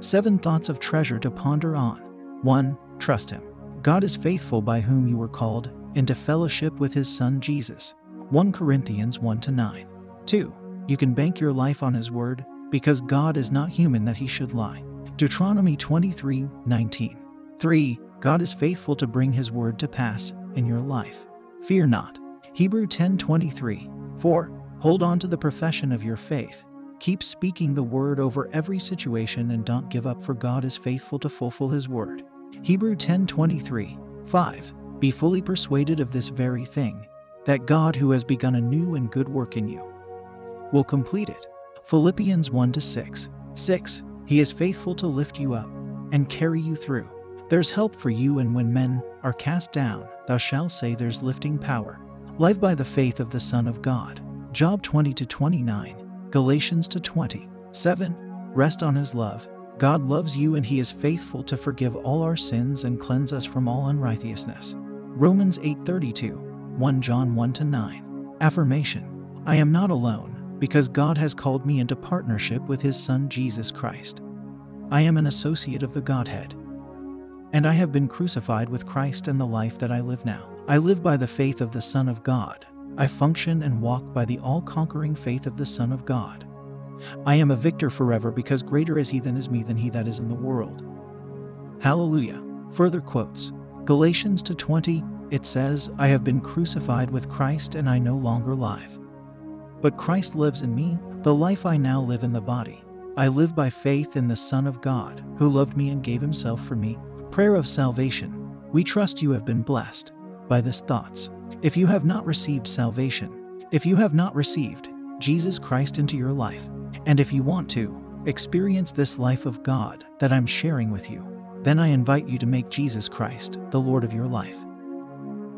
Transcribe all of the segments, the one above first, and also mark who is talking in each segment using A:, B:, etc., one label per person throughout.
A: Seven thoughts of treasure to ponder on. 1. Trust Him. God is faithful by whom you were called into fellowship with His Son Jesus. 1 Corinthians 1 9. 2. You can bank your life on His Word because God is not human that He should lie. Deuteronomy 23 19. 3. God is faithful to bring His Word to pass in your life. Fear not. Hebrew 10 23. 4. Hold on to the profession of your faith. Keep speaking the word over every situation and don't give up for God is faithful to fulfill his word. Hebrew 10:23. 5. Be fully persuaded of this very thing, that God who has begun a new and good work in you will complete it. Philippians 1 6. 6. He is faithful to lift you up and carry you through. There's help for you, and when men are cast down, thou shalt say there's lifting power. Life by the faith of the Son of God. Job 20 29. Galatians 20. 7. Rest on his love. God loves you and he is faithful to forgive all our sins and cleanse us from all unrighteousness. Romans 8:32. 1 John 1 9. Affirmation. I am not alone because God has called me into partnership with his son Jesus Christ. I am an associate of the Godhead. And I have been crucified with Christ and the life that I live now. I live by the faith of the Son of God I function and walk by the all conquering faith of the Son of God. I am a victor forever because greater is he than is me than he that is in the world. Hallelujah. Further quotes Galatians 2:20 it says, I have been crucified with Christ and I no longer live. But Christ lives in me, the life I now live in the body. I live by faith in the Son of God, who loved me and gave himself for me. Prayer of salvation. We trust you have been blessed by this thoughts. If you have not received salvation, if you have not received Jesus Christ into your life, and if you want to experience this life of God that I'm sharing with you, then I invite you to make Jesus Christ the Lord of your life.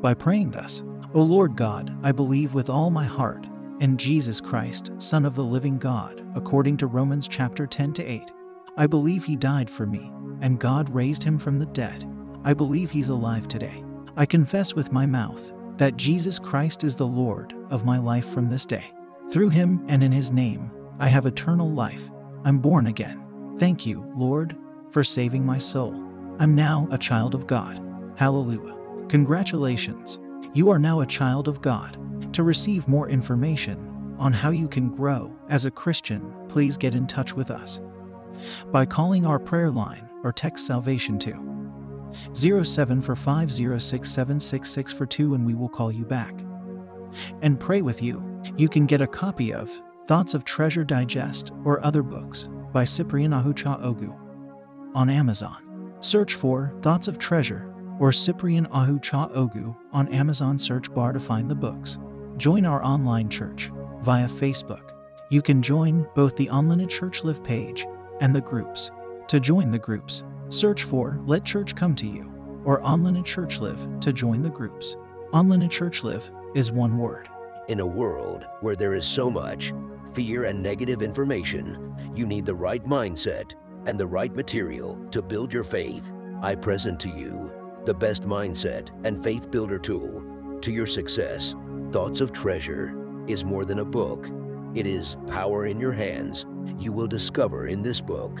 A: By praying thus, O Lord God, I believe with all my heart in Jesus Christ, Son of the living God, according to Romans chapter 10 to 8. I believe he died for me, and God raised him from the dead. I believe he's alive today. I confess with my mouth that Jesus Christ is the Lord of my life from this day. Through him and in his name, I have eternal life. I'm born again. Thank you, Lord, for saving my soul. I'm now a child of God. Hallelujah. Congratulations. You are now a child of God. To receive more information on how you can grow as a Christian, please get in touch with us by calling our prayer line or text salvation to 07 for 506766 for 2 and we will call you back. And pray with you. You can get a copy of Thoughts of Treasure Digest or other books by Cyprian Ahucha Ogu on Amazon. Search for Thoughts of Treasure or Cyprian Ahucha Ogu on Amazon search bar to find the books. Join our online church via Facebook. You can join both the online church live page and the groups. To join the groups, Search for Let Church Come to You or Online at Church Live to join the groups. Online at Church Live is one word.
B: In a world where there is so much fear and negative information, you need the right mindset and the right material to build your faith. I present to you the best mindset and faith builder tool to your success. Thoughts of Treasure is more than a book, it is power in your hands. You will discover in this book